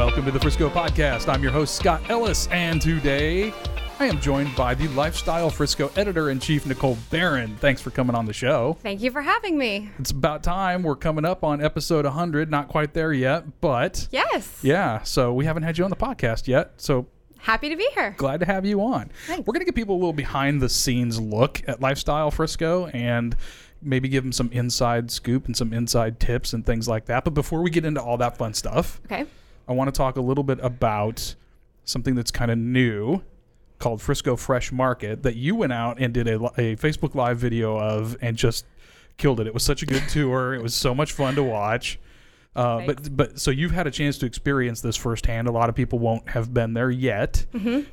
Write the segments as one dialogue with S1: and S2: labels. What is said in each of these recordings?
S1: Welcome to the Frisco Podcast. I'm your host, Scott Ellis, and today I am joined by the Lifestyle Frisco editor in chief, Nicole Barron. Thanks for coming on the show.
S2: Thank you for having me.
S1: It's about time. We're coming up on episode 100. Not quite there yet, but
S2: Yes.
S1: yeah, so we haven't had you on the podcast yet. So
S2: Happy to be here.
S1: glad to have you on.
S2: Thanks.
S1: We're going to give people a little behind the scenes look at Lifestyle Frisco and maybe give them some inside scoop and some inside tips and things like that. But before we get into all that fun stuff,
S2: Okay.
S1: I want to talk a little bit about something that's kind of new called Frisco Fresh Market that you went out and did a, a Facebook Live video of and just killed it. It was such a good tour. It was so much fun to watch. Uh, but but so you've had a chance to experience this firsthand. A lot of people won't have been there yet,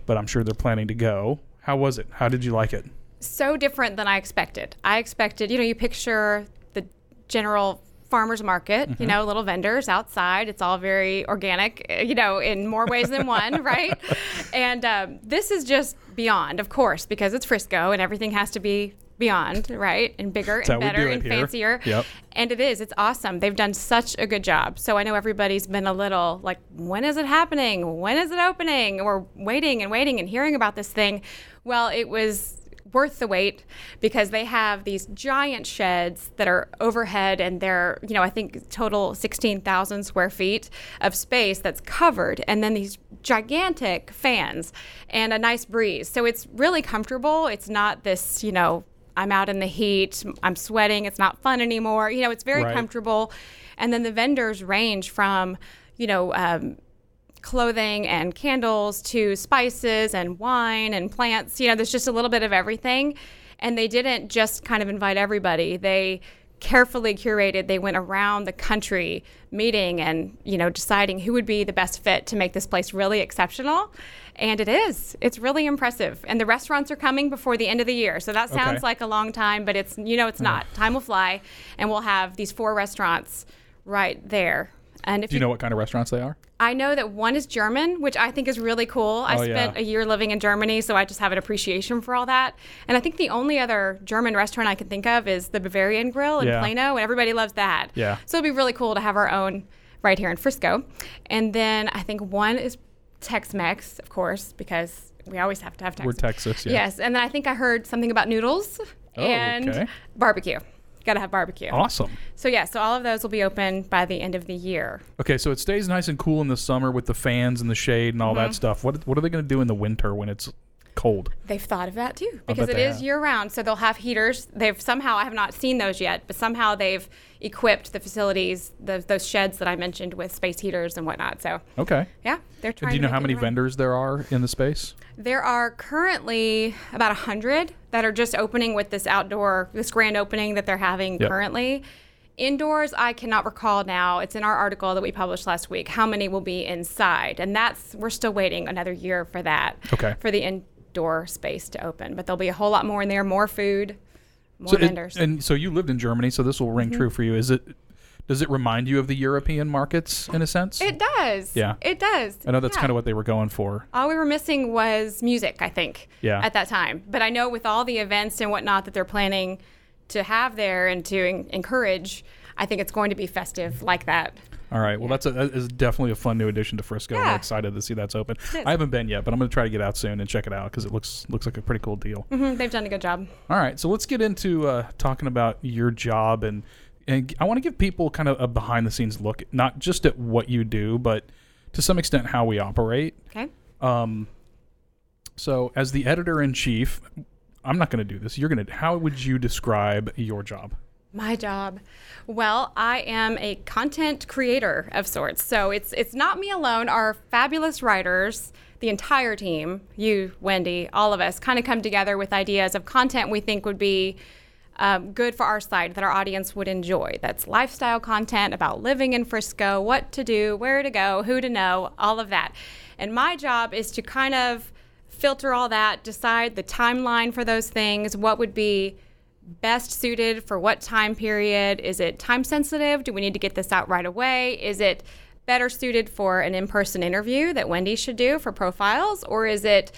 S1: but I'm sure they're planning to go. How was it? How did you like it?
S2: So different than I expected. I expected, you know, you picture the general farmers market,
S1: Mm-hmm.
S2: you know, little vendors outside. It's all very organic, you know, in more ways than one, right? And um, this is just beyond, of course, because it's Frisco and everything has to be beyond, right? And bigger and better and
S1: here.
S2: fancier.
S1: Yep.
S2: And it is. It's awesome. They've done such a good job. So I know everybody's been a little like, when is it happening? When is it opening? We're waiting and waiting and hearing about this thing. Well, it was worth the wait because they have these giant sheds that are overhead and they're, you know, I think total 16,000 square feet of space that's covered. And then these gigantic fans and a nice breeze. So it's really comfortable. It's not this, you know, I'm out in the heat, I'm sweating, it's not fun anymore. You know, it's very
S1: Right.
S2: comfortable. And then the vendors range from, you know, um, clothing and candles to spices and wine and plants. You know, there's just a little bit of everything. And they didn't just kind of invite everybody. They carefully curated. They went around the country meeting and, you know, deciding who would be the best fit to make this place really exceptional. And it is. It's really impressive. And the restaurants are coming before the end of the year. So that sounds
S1: Okay.
S2: like a long time, but it's, you know, it's uh-huh. not. Time will fly. And we'll have these four restaurants right there. And if
S1: Do you know what kind of restaurants they are?
S2: I know that one is German, which I think is really cool. I
S1: Oh,
S2: spent
S1: yeah.
S2: a year living in Germany, so I just have an appreciation for all that. And I think the only other German restaurant I can think of is the Bavarian Grill in
S1: Yeah.
S2: Plano, and everybody loves that.
S1: Yeah.
S2: So it'd be really cool to have our own right here in Frisco. And then I think one is Tex Mex, of course, because we always have to have Tex Mex.
S1: We're Texas, yeah.
S2: Yes. And then I think I heard something about noodles
S1: Oh,
S2: and
S1: okay.
S2: barbecue. Got to have barbecue.
S1: Awesome.
S2: So, yeah, so all of those will be open by the end of the year.
S1: Okay, so it stays nice and cool in the summer with the fans and the shade and all
S2: Mm-hmm.
S1: that stuff. What what are they going to do in the winter when it's cold?
S2: They've thought of that too because it is
S1: have.
S2: year round. So they'll have heaters. They've somehow I have not seen those yet, but somehow they've equipped the facilities, the, those sheds that I mentioned with space heaters and whatnot. So
S1: Okay.
S2: yeah, they're trying.
S1: Do you know how many vendors there are in the space?
S2: There are currently about a hundred that are just opening with this outdoor, this grand opening that they're having
S1: Yep.
S2: currently. Indoors, I cannot recall now. It's in our article that we published last week. How many will be inside? And that's we're still waiting another year for that.
S1: Okay.
S2: For the indoor space to open, but there'll be a whole lot more in there, more food, more
S1: So
S2: vendors. Mm-hmm.
S1: and so you lived in Germany, so this will ring true for you. Is it? Does it remind you of the European markets in a sense?
S2: it does.
S1: Yeah.
S2: It does.
S1: I know that's
S2: Yeah.
S1: kind of what they were going for.
S2: All we were missing was music, I think,
S1: Yeah.
S2: at that time. But I know with all the events and whatnot that they're planning to have there and to en- encourage, I think it's going to be festive like that.
S1: All right. Well, that's a, that is definitely a fun new addition to Frisco. I'm
S2: Yeah.
S1: excited to see that's open. I haven't been yet, but I'm going to try to get out soon and check it out because it looks looks like a pretty cool deal.
S2: Mhm, They've done a good job.
S1: All right, so let's get into uh, talking about your job and and I want to give people kind of a behind the scenes look, not just at what you do, but to some extent how we operate.
S2: Okay.
S1: Um, so as the editor in chief, I'm not going to do this. You're going to. How would you describe your job?
S2: My job. Well, I am a content creator of sorts. So it's it's not me alone. Our fabulous writers, the entire team, you, Wendy, all of us, kind of come together with ideas of content we think would be um, good for our site that our audience would enjoy. That's lifestyle content about living in Frisco, what to do, where to go, who to know, all of that. And my job is to kind of filter all that, decide the timeline for those things, what would be best suited for what time period? Is it time sensitive? Do we need to get this out right away? Is it better suited for an in person interview that Wendy should do for profiles? Or is it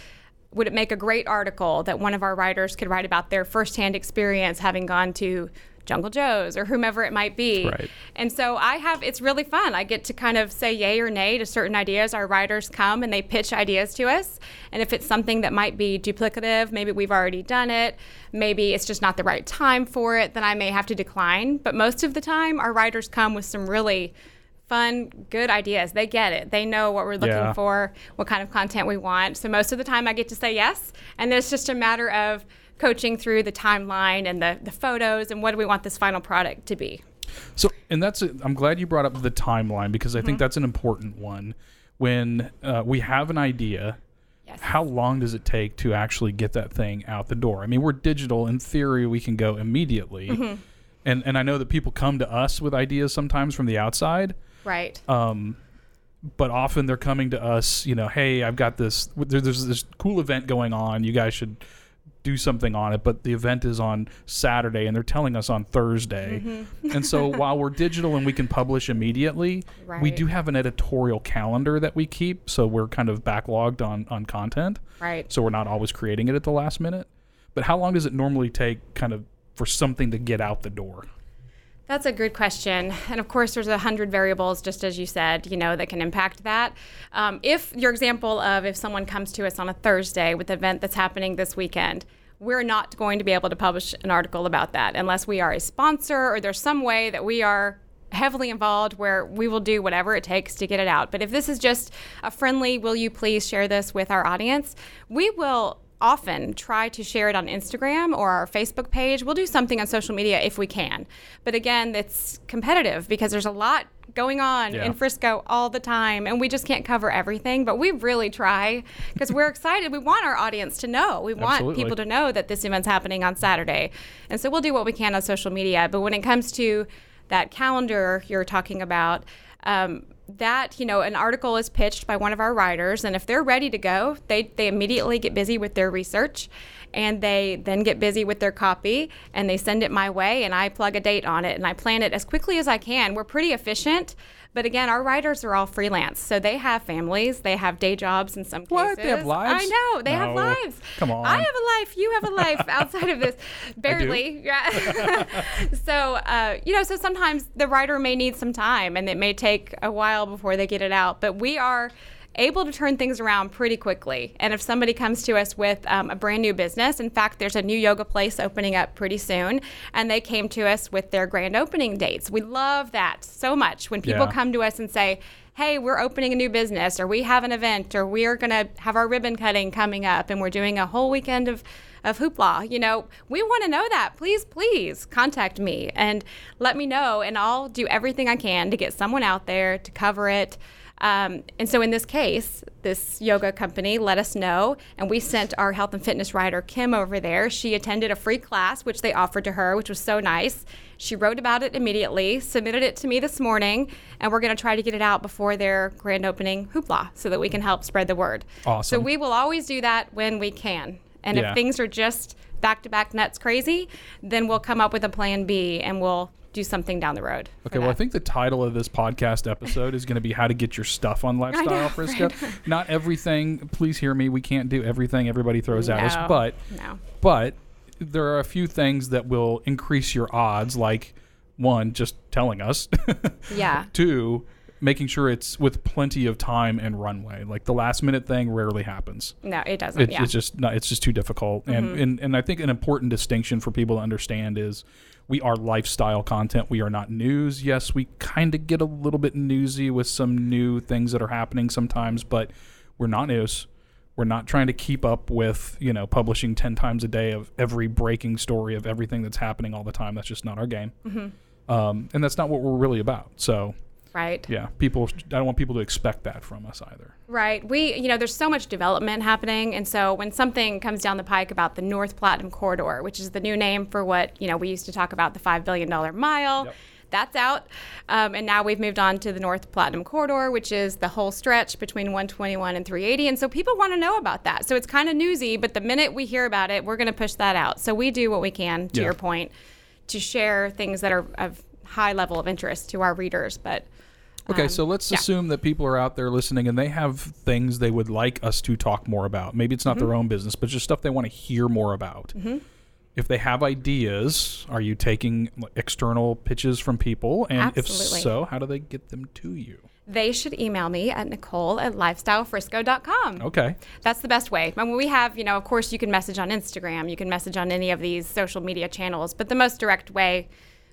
S2: would it make a great article that one of our writers could write about their firsthand experience having gone to Jungle Joe's or whomever it might be.
S1: Right.
S2: And so I have, it's really fun. I get to kind of say yay or nay to certain ideas. Our writers come and they pitch ideas to us. And if it's something that might be duplicative, maybe we've already done it, maybe it's just not the right time for it, then I may have to decline. But most of the time, our writers come with some really fun, good ideas. They get it. They know what we're looking
S1: Yeah.
S2: for, what kind of content we want. So most of the time I get to say yes. And then it's just a matter of coaching through the timeline and the, the photos and what do we want this final product to be.
S1: So, and that's, i I'm glad you brought up the timeline because I think
S2: Mm-hmm.
S1: that's an important one. When uh, we have an idea,
S2: Yes.
S1: how long does it take to actually get that thing out the door? I mean, we're digital. In theory, we can go immediately.
S2: Mm-hmm.
S1: And, and I know that people come to us with ideas sometimes from the outside.
S2: Right.
S1: um, but often they're coming to us, you know, hey, I've got this, there, there's this cool event going on. You guys should do something on it. But the event is on Saturday and they're telling us on Thursday.
S2: Mm-hmm.
S1: and so while we're digital and we can publish immediately, we do have an editorial calendar that we keep. So we're kind of backlogged on, on content.
S2: Right.
S1: So we're not always creating it at the last minute. But how long does it normally take kind of for something to get out the door?
S2: That's a good question. And of course, there's a hundred variables, just as you said, you know, that can impact that. Um, if your example of if someone comes to us on a Thursday with an event that's happening this weekend, we're not going to be able to publish an article about that unless we are a sponsor or there's some way that we are heavily involved where we will do whatever it takes to get it out. But if this is just a friendly, will you please share this with our audience, we will often try to share it on Instagram or our Facebook page. We'll do something on social media if we can. But again, it's competitive because there's a lot going on
S1: Yeah.
S2: in Frisco all the time and we just can't cover everything, but we really try because we're excited. We want our audience to know. We want
S1: Absolutely.
S2: people to know that this event's happening on Saturday. And so we'll do what we can on social media, but when it comes to that calendar you're talking about, um, that you know an article is pitched by one of our writers and if they're ready to go they, they immediately get busy with their research and they then get busy with their copy and they send it my way and i plug a date on it and i plan it as quickly as i can. We're pretty efficient but again our writers are all freelance so they have families they have day jobs in some
S1: What?
S2: cases
S1: They have lives?
S2: i know they have lives.
S1: Come on.
S2: i have a life you have a life outside of this. Barely yeah. So uh, you know so sometimes the writer may need some time and it may take a while before they get it out but we are able to turn things around pretty quickly and if somebody comes to us with um, a brand new business in fact there's a new yoga place opening up pretty soon and they came to us with their grand opening dates we love that so much when people
S1: Yeah.
S2: come to us and say hey, we're opening a new business, or we have an event, or we're going to have our ribbon cutting coming up, and we're doing a whole weekend of, of hoopla. You know, we want to know that. Please, please contact me and let me know, and I'll do everything I can to get someone out there to cover it. Um, and so in this case, this yoga company let us know, and we sent our health and fitness writer, Kim, over there. She attended a free class, which they offered to her, which was so nice. She wrote about it immediately, submitted it to me this morning, and we're going to try to get it out before their grand opening hoopla so that we can help spread the word.
S1: Awesome.
S2: So we will always do that when we can. And
S1: Yeah.
S2: if things are just back to back nuts crazy, then we'll come up with a plan B and we'll do something down the road.
S1: Okay, well, I think the title of this podcast episode is going to be How to Get Your Stuff on Lifestyle
S2: know,
S1: Frisco. Not everything, please hear me, we can't do everything everybody throws at us, but
S2: no.
S1: but there are a few things that will increase your odds like one, just telling us.
S2: Yeah.
S1: Two, making sure it's with plenty of time and runway. Like the last minute thing rarely happens.
S2: No, it doesn't.
S1: It,
S2: yeah.
S1: It's just not. It's just too difficult. And, and and I think an important distinction for people to understand is we are lifestyle content. We are not news. Yes, we kind of get a little bit newsy with some new things that are happening sometimes, but we're not news. We're not trying to keep up with you know publishing ten times a day of every breaking story of everything that's happening all the time. That's just not our game. Um, and that's not what we're really about. So
S2: right.
S1: yeah, people. I don't want people to expect that from us either.
S2: Right. We, you know, there's so much development happening. And so when something comes down the pike about the North Platinum Corridor, which is the new name for what, you know, we used to talk about the $5 billion mile,
S1: Yep.
S2: that's out. Um, and now we've moved on to the North Platinum Corridor, which is the whole stretch between 121 and 380. And so people want to know about that. So it's kind of newsy, but the minute we hear about it, we're going to push that out. So we do what we can, to
S1: Yeah.
S2: your point, to share things that are of high level of interest to our readers. But
S1: Okay, so let's
S2: Um, yeah.
S1: assume that people are out there listening and they have things they would like us to talk more about. Maybe it's not
S2: Mm-hmm.
S1: their own business, but just stuff they want to hear more about. if they have ideas, are you taking external pitches from people? And if so, how do they get them to you?
S2: They should email me at nicole at lifestylefrisco.com.
S1: Okay.
S2: That's the best way. And we have, you know, of course, you can message on Instagram, you can message on any of these social media channels, but the most direct way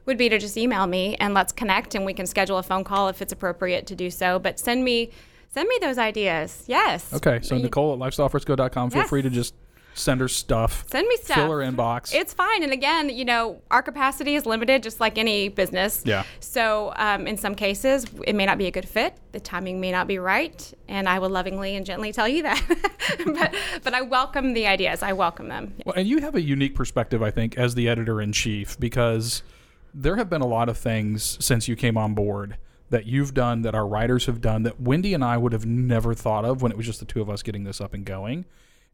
S2: would be to just email me and let's connect and we can schedule a phone call if it's appropriate to do so. But send me send me those ideas. Yes.
S1: Okay. So Nicole at lifestylefrisco.com. Feel
S2: Yes.
S1: free to just send her stuff.
S2: Send me stuff.
S1: Fill her inbox.
S2: It's fine. And again, you know, our capacity is limited, just like any business.
S1: Yeah.
S2: So, um, in some cases, it may not be a good fit. The timing may not be right, and I will lovingly and gently tell you that. but, but I welcome the ideas. I welcome them.
S1: Well, and you have a unique perspective, I think, as the editor in chief, because there have been a lot of things since you came on board that you've done, that our writers have done, that Wendy and I would have never thought of when it was just the two of us getting this up and going.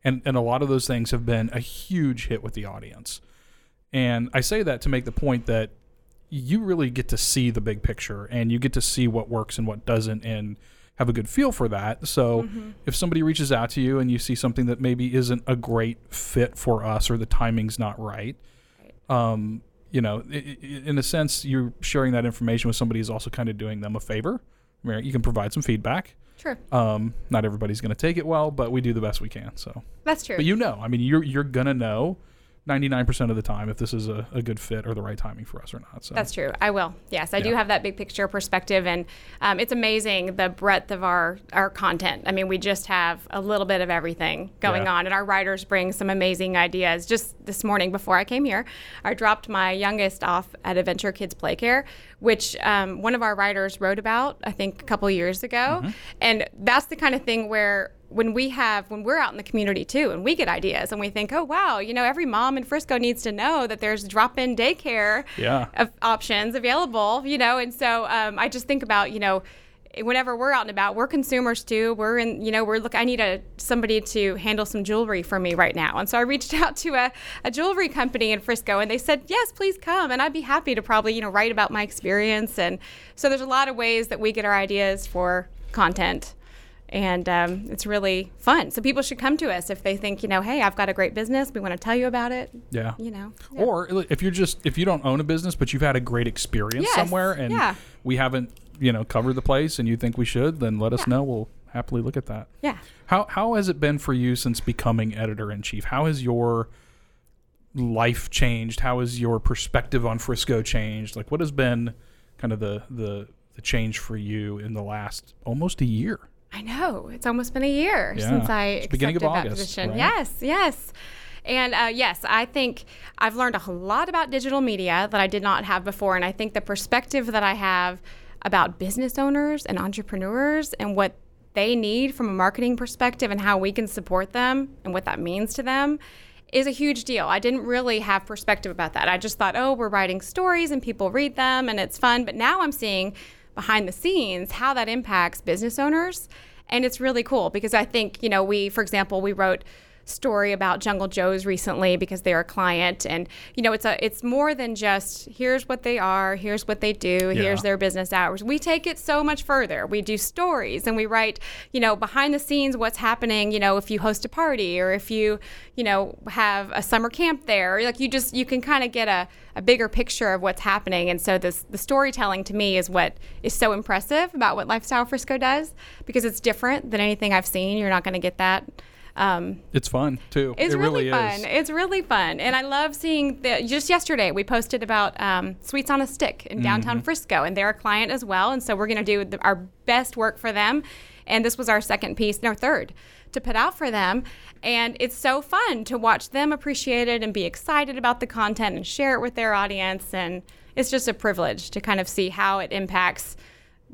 S1: And and a lot of those things have been a huge hit with the audience. And I say that to make the point that you really get to see the big picture and you get to see what works and what doesn't and have a good feel for that. So if somebody reaches out to you and you see something that maybe isn't a great fit for us or the timing's not right, um, you know, in a sense, you're sharing that information with somebody who's also kind of doing them a favor. I mean, you can provide some feedback.
S2: True.
S1: Um, not everybody's going to take it well, but we do the best we can. So,
S2: That's true.
S1: but you know, I mean, you're you're gonna know 99% of the time if this is a, a good fit or the right timing for us or not. So
S2: That's true. I will. Yes, I do have that big picture perspective, and um, it's amazing the breadth of our our content. I mean, we just have a little bit of everything going
S1: Yeah.
S2: on, and our writers bring some amazing ideas. Just this morning, before I came here, I dropped my youngest off at Adventure Kids Play Care, which um, one of our writers wrote about, I think, a couple years ago,
S1: Mm-hmm.
S2: and that's the kind of thing where when we have when we're out in the community too and we get ideas and we think oh wow you know every mom in frisco needs to know that there's drop-in daycare
S1: Yeah.
S2: of options available, you know, and so um, I just think about, you know, whenever we're out and about, we're consumers too. We're in, you know, we're look. I need a somebody to handle some jewelry for me right now, and so I reached out to a, a jewelry company in Frisco, and they said, yes, please come, and I'd be happy to probably, you know, write about my experience, and so there's a lot of ways that we get our ideas for content. And um, it's really fun. So people should come to us if they think, you know, hey, I've got a great business. We want to tell you about it.
S1: yeah.
S2: You know. Yeah.
S1: Or if you're just if you don't own a business but you've had a great experience
S2: Yes,
S1: somewhere and
S2: yeah.
S1: we haven't you know covered the place and you think we should, then let us
S2: Yeah.
S1: know. We'll happily look at that.
S2: yeah.
S1: How how has it been for you since becoming editor in chief? How has your life changed? How has your perspective on Frisco changed? Like what has been kind of the the the change for you in the last almost a year?
S2: I know. It's almost been a year
S1: Yeah.
S2: since I
S1: It's
S2: accepted that
S1: August,
S2: position.
S1: right?
S2: Yes, yes. And uh, yes, I think I've learned a lot about digital media that I did not have before. And I think the perspective that I have about business owners and entrepreneurs and what they need from a marketing perspective and how we can support them and what that means to them is a huge deal. I didn't really have perspective about that. I just thought, oh, we're writing stories and people read them and it's fun. But now I'm seeing behind the scenes how that impacts business owners. And it's really cool because I think, you know, we, for example, we wrote story about Jungle Joe's recently because they're a client. And you know it's a it's more than just here's what they are here's what they do here's their business hours. We take it so much further. We do stories and we write you know behind the scenes what's happening you know if you host a party or if you you know have a summer camp there. Like you just you can kind of get a, a bigger picture of what's happening. And so this the storytelling to me is what is so impressive about what lifestyle frisco does because it's different than anything i've seen. You're not going to get that um,
S1: It's fun too.
S2: it's
S1: it
S2: really,
S1: really
S2: fun.
S1: is.
S2: It's really fun, and I love seeing the. Just yesterday, we posted about um, Sweets on a Stick in downtown
S1: Mm-hmm.
S2: Frisco, and they're a client as well, and so we're going to do the, our best work for them. And this was our second piece, no third, to put out for them, and it's so fun to watch them appreciate it and be excited about the content and share it with their audience, and it's just a privilege to kind of see how it impacts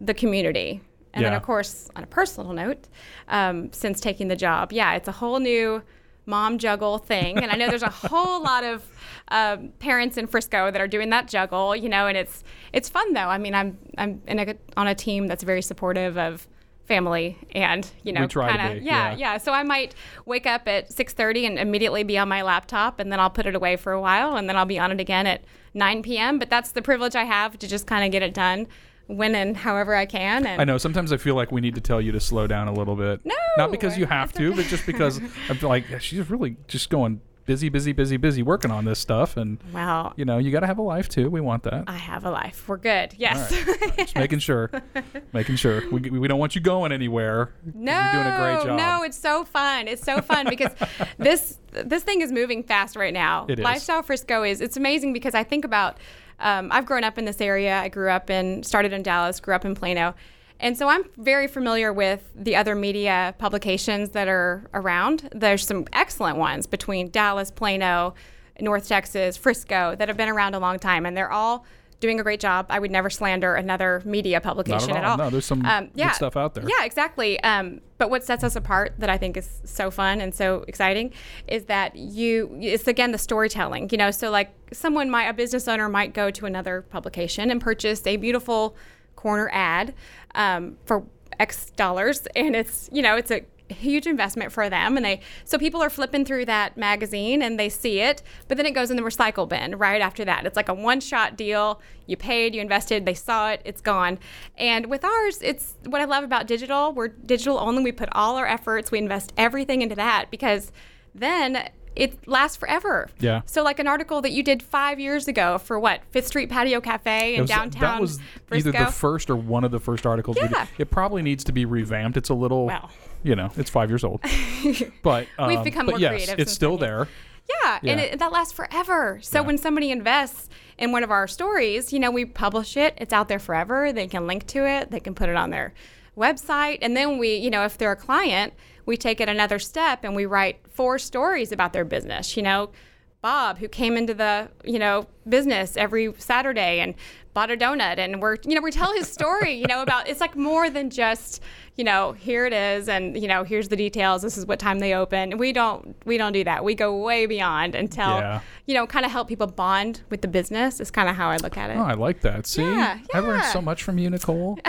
S2: the community. And then, of course, on a personal note, um, since taking the job, yeah, it's a whole new mom juggle thing. And I know there's a whole lot of um, parents in Frisco that are doing that juggle, you know, and it's it's fun though. I mean, I'm I'm in a, on a team that's very supportive of family and you know kind of yeah,
S1: yeah.
S2: yeah so i might wake up at 6.30 and immediately be on my laptop and then i'll put it away for a while and then i'll be on it again at 9 p.m but that's the privilege i have to just kind of get it done when and however i can and
S1: I know. Sometimes I feel like we need to tell you to slow down a little bit.
S2: No,
S1: not because you have to, but just because I feel like she's really just going busy, busy, busy, busy working on this stuff, and
S2: Well,
S1: you know, you got to have a life too. We want that.
S2: I have a life. We're good. Yes.
S1: Just making sure, making sure. We, we don't want you going anywhere.
S2: No,
S1: You're doing a great job.
S2: no, it's so fun. It's so fun because this this thing is moving fast right now.
S1: It is.
S2: Lifestyle Frisco is. It's amazing because I think about. Um, I've grown up in this area. I grew up in, started in Dallas, grew up in Plano, and so I'm very familiar with the other media publications that are around. There's some excellent ones between Dallas, Plano, North Texas, Frisco that have been around a long time, and they're all doing a great job. I would never slander another media publication
S1: Not at all. No, there's some
S2: Um,
S1: good stuff out there.
S2: Yeah, exactly. Um, but what sets us apart that I think is so fun and so exciting is that you, it's again the storytelling, you know, so like someone might, a business owner might go to another publication and purchase a beautiful corner ad um, for X dollars. And it's, you know, it's a, huge investment for them and they so people are flipping through that magazine and they see it but then it goes in the recycle bin right after that. It's like a one shot deal. You paid you invested they saw it it's gone. And with ours it's what i love about digital we're digital only. We put all our efforts we invest everything into that because then it lasts forever.
S1: Yeah.
S2: So like an article that you did five years ago for what Fifth Street Patio Cafe in
S1: was-
S2: downtown
S1: that was
S2: Frisco.
S1: either the first or one of the first articles.
S2: Yeah.
S1: It probably needs to be revamped. It's a little,
S2: Well.
S1: you know, it's five years old. but um,
S2: We've become more
S1: yes,
S2: creative
S1: it's still
S2: then, yeah.
S1: there.
S2: Yeah, and it, that lasts forever. So
S1: Yeah.
S2: when somebody invests in one of our stories, you know, we publish it. It's out there forever. They can link to it. They can put it on their website, and then we, you know, if they're a client, we take it another step and we write four stories about their business. You know, Bob, who came into the, you know, business every Saturday and bought a donut, and we're, you know, we tell his story. You know, about it's like more than just, you know, here it is, and you know, here's the details. This is what time they open. We don't, we don't do that. We go way beyond and tell,
S1: Yeah.
S2: you know, kind of help people bond with the business. Is kind of how I look at it.
S1: Oh, I like that. See,
S2: Yeah,
S1: I learned so much from you, Nicole.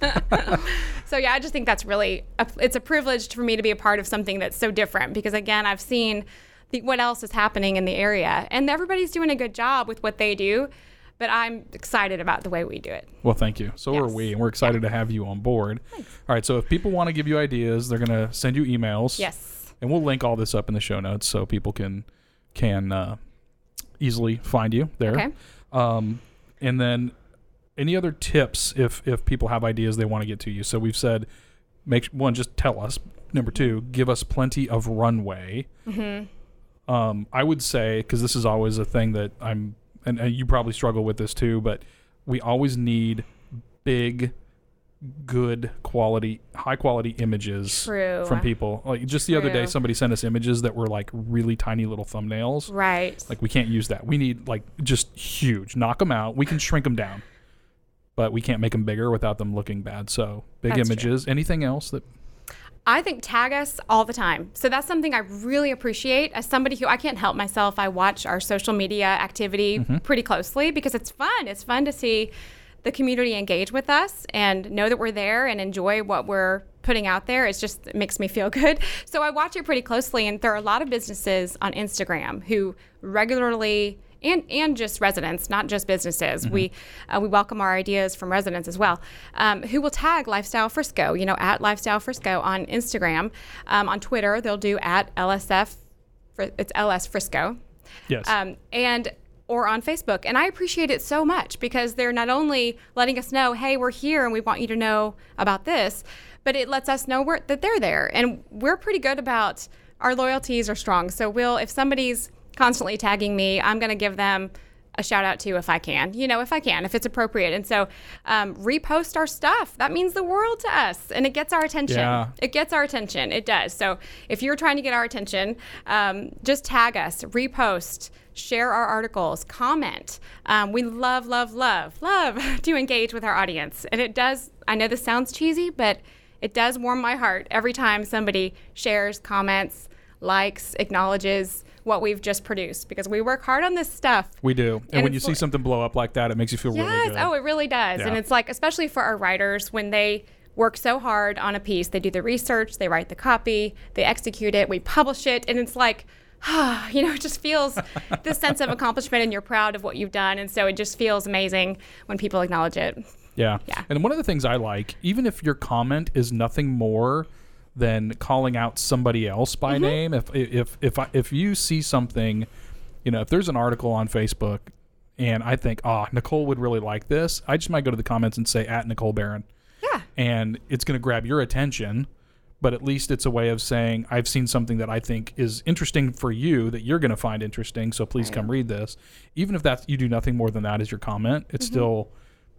S2: So yeah, I just think that's really a, it's a privilege for me to be a part of something that's so different because again, I've seen the, what else is happening in the area, and everybody's doing a good job with what they do. But I'm excited about the way we do it.
S1: Well, thank you. So are we, and we're excited to have you on board. All right. So if people want to give you ideas, they're gonna send you emails.
S2: Yes.
S1: And we'll link all this up in the show notes so people can can uh, easily find you there.
S2: Okay.
S1: Um, and then any other tips if if people have ideas they want to get to you. So we've said, make one just tell us. Number two, give us plenty of runway.
S2: Mm-hmm.
S1: Um, I would say because this is always a thing that I'm, and, and you probably struggle with this too, but we always need big, good quality, high quality images
S2: True.
S1: from people. Like just the other day, somebody sent us images that were like really tiny little thumbnails.
S2: Right.
S1: Like we can't use that. We need like just huge. Knock them out. We can shrink them down, but we can't make them bigger without them looking bad. So big
S2: That's true.
S1: images. Anything else that?
S2: I think tag us all the time. So that's something I really appreciate as somebody who I can't help myself. I watch our social media activity mm-hmm. pretty closely because it's fun. It's fun to see the community engage with us and know that we're there and enjoy what we're putting out there. It's just it makes me feel good. So I watch it pretty closely and there are a lot of businesses on Instagram who regularly and and just residents, not just businesses. We uh, we welcome our ideas from residents as well, um, who will tag Lifestyle Frisco. You know, at Lifestyle Frisco on Instagram, um, on Twitter they'll do at LSF. It's LS Frisco
S1: Yes.
S2: um, and or on Facebook. And I appreciate it so much because they're not only letting us know, hey, we're here and we want you to know about this, but it lets us know we're, that they're there. And we're pretty good about our loyalties are strong. So we'll if somebody's constantly tagging me, I'm going to give them a shout out to if I can, you know, if I can, if it's appropriate. And so um, repost our stuff. That means the world to us and it gets our attention.
S1: Yeah.
S2: It gets our attention. It does. So if you're trying to get our attention, um, just tag us, repost, share our articles, comment. Um, we love, love, love, love to engage with our audience. And it does, I know this sounds cheesy, but it does warm my heart every time somebody shares, comments, likes, acknowledges what we've just produced because we work hard on this stuff.
S1: we do. And,
S2: and
S1: when you see something blow up like that, it makes you feel
S2: Yes.
S1: really good.
S2: Oh, it really does. And it's like, especially for our writers, when they work so hard on a piece, they do the research, they write the copy, they execute it, we publish it, and it's like, you know, it just feels this sense of accomplishment and you're proud of what you've done. And so it just feels amazing when people acknowledge it.
S1: Yeah.
S2: Yeah.
S1: And one of the things I like, even if your comment is nothing more than calling out somebody else by
S2: Mm-hmm.
S1: name. If if if I, if you see something, you know, if there's an article on Facebook and I think, oh, Nicole would really like this, I just might go to the comments and say at Nicole Barron,
S2: Yeah.
S1: and it's going to grab your attention. But at least it's a way of saying I've seen something that I think is interesting for you that you're going to find interesting. So please come read this. Even if that's you do nothing more than that as your comment, it's still,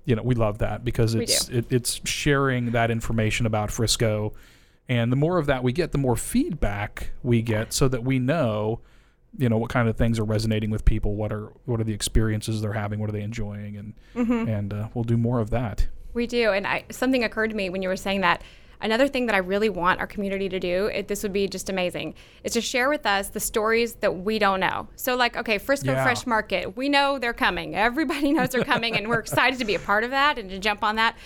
S1: you know, we love that because
S2: Mm-hmm.
S1: It's it, it's sharing that information about Frisco, and the more of that we get, the more feedback we get, so that we know, you know, what kind of things are resonating with people, what are what are the experiences they're having, what are they enjoying, and
S2: Mm-hmm.
S1: and uh, we'll do more of that.
S2: We do, and I, something occurred to me when you were saying that. Another thing that I really want our community to do, it, this would be just amazing, is to share with us the stories that we don't know. So, like, okay, Frisco
S1: Yeah.
S2: Fresh Market, we know they're coming. Everybody knows they're coming, and we're excited to be a part of that and to jump on that.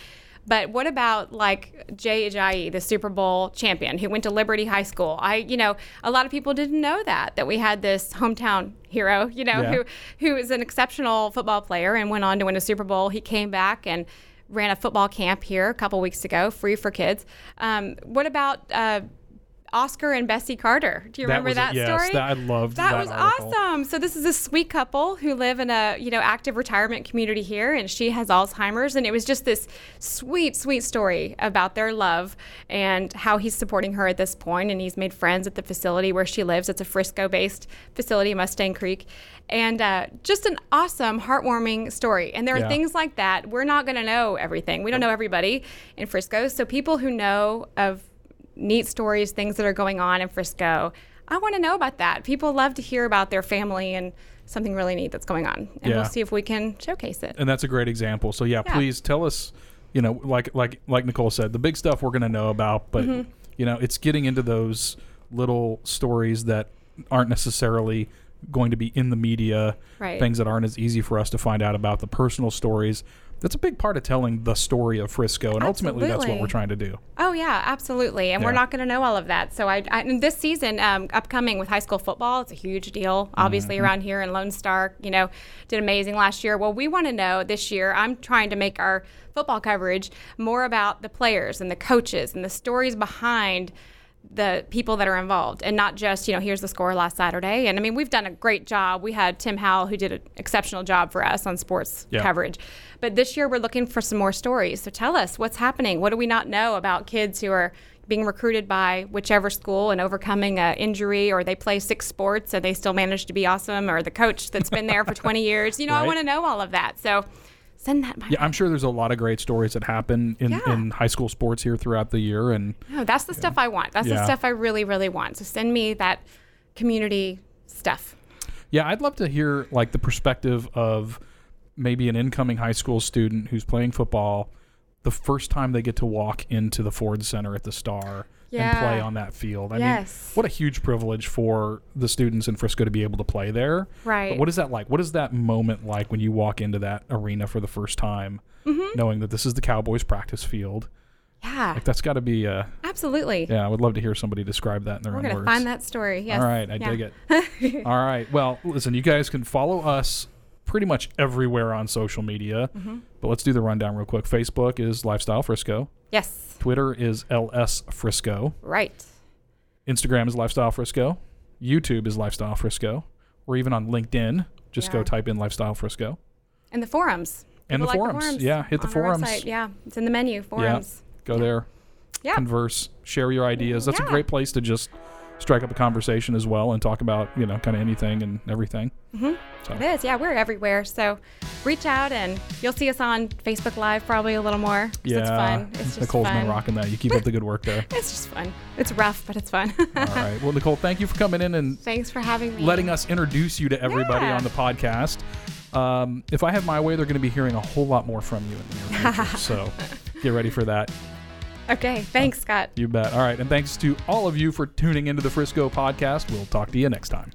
S2: But what about like Jay Ajayi, the Super Bowl champion who went to Liberty High School? I, you know, a lot of people didn't know that that we had this hometown hero, you know,
S1: Yeah.
S2: who who is an exceptional football player and went on to win a Super Bowl. He came back and ran a football camp here a couple weeks ago, free for kids. Um, what about uh, Oscar and Bessie Carter? Do you
S1: That
S2: remember
S1: a-
S2: that
S1: yes,
S2: story?
S1: that- I loved
S2: that.
S1: that
S2: was
S1: article.
S2: awesome. So this is a sweet couple who live in a you know active retirement community here, and she has Alzheimer's, and it was just this sweet, sweet story about their love and how he's supporting her at this point, and he's made friends at the facility where she lives. It's a Frisco-based facility, Mustang Creek, and uh, just an awesome, heartwarming story. And there are
S1: Yeah.
S2: things like that. We're not going to know everything. We don't know everybody in Frisco, so people who know of neat stories, things that are going on in Frisco. I want to know about that. People love to hear about their family and something really neat that's going on. And
S1: Yeah.
S2: we'll see if we can showcase it.
S1: and that's a great example. So yeah,
S2: Yeah.
S1: please tell us. You know, like like like Nicole said, the big stuff we're going to know about, but
S2: Mm-hmm.
S1: you know, it's getting into those little stories that aren't necessarily going to be in the media.
S2: Right.
S1: Things that aren't as easy for us to find out about. The personal stories. That's a big part of telling the story of Frisco, and ultimately, that's what we're trying to do.
S2: Oh yeah, absolutely. And we're not going to know all of that. So I, I and this season um, upcoming with high school football, it's a huge deal. Obviously
S1: Mm-hmm.
S2: around here in Lone Star, you know, did amazing last year. Well, we want to know this year. I'm trying to make our football coverage more about the players and the coaches and the stories behind the people that are involved and not just you know here's the score last saturday. And i mean we've done a great job. We had tim howell who did an exceptional job for us on sports
S1: Yeah.
S2: coverage. But this year we're looking for some more stories. So tell us what's happening? What do we not know about kids who are being recruited by whichever school and overcoming an injury or they play six sports and they still manage to be awesome or the coach that's been there for 20 years? You know i want to know all of that. So send that my
S1: Yeah, I'm sure there's a lot of great stories that happen in,
S2: Yeah.
S1: in high school sports here throughout the year, and
S2: No, that's the stuff I want. That's
S1: Yeah.
S2: the stuff I really, really want. So send me that community stuff.
S1: Yeah, I'd love to hear like the perspective of maybe an incoming high school student who's playing football the first time they get to walk into the Ford Center at the Star and play on that field. I
S2: Yes.
S1: mean, what a huge privilege for the students in Frisco to be able to play there.
S2: Right.
S1: But what is that like? What is that moment like when you walk into that arena for the first time,
S2: Mm-hmm.
S1: knowing that this is the Cowboys practice field?
S2: Yeah,
S1: Like that's got to be. Uh,
S2: absolutely.
S1: yeah, I would love to hear somebody describe that in their
S2: We're
S1: own
S2: gonna
S1: words.
S2: find that story. Yes.
S1: All right, I
S2: Yeah.
S1: dig it. All right. Well, listen, you guys can follow us pretty much everywhere on social media.
S2: Mm-hmm.
S1: But let's do the rundown real quick. Facebook is Lifestyle Frisco.
S2: Yes.
S1: Twitter is LS Frisco.
S2: Right.
S1: Instagram is Lifestyle Frisco. YouTube is Lifestyle Frisco. We're even on LinkedIn. Just go type in Lifestyle Frisco.
S2: And the forums.
S1: And the
S2: like
S1: forums. Yeah, hit the forums.
S2: website. Yeah, it's in the menu. Forums. Yeah.
S1: Go there,
S2: Yeah.
S1: converse, share your ideas. That's a great place to just strike up a conversation as well and talk about, you know, kind of anything and everything.
S2: It is. Yeah, we're everywhere. So reach out and you'll see us on Facebook Live probably a little more.
S1: Yeah.
S2: It's fun. It's just
S1: Nicole's
S2: fun.
S1: been rocking that. You keep up the good work there.
S2: It's just fun. It's rough, but it's fun.
S1: All right. Well, Nicole, thank you for coming in and
S2: Thanks for having me.
S1: letting us introduce you to everybody
S2: Yeah.
S1: on the podcast. Um, if I have my way, they're going to be hearing a whole lot more from you in the near future. so get ready for that.
S2: Okay. Thanks, Scott.
S1: You bet. All right. And thanks to all of you for tuning into the Frisco podcast. We'll talk to you next time.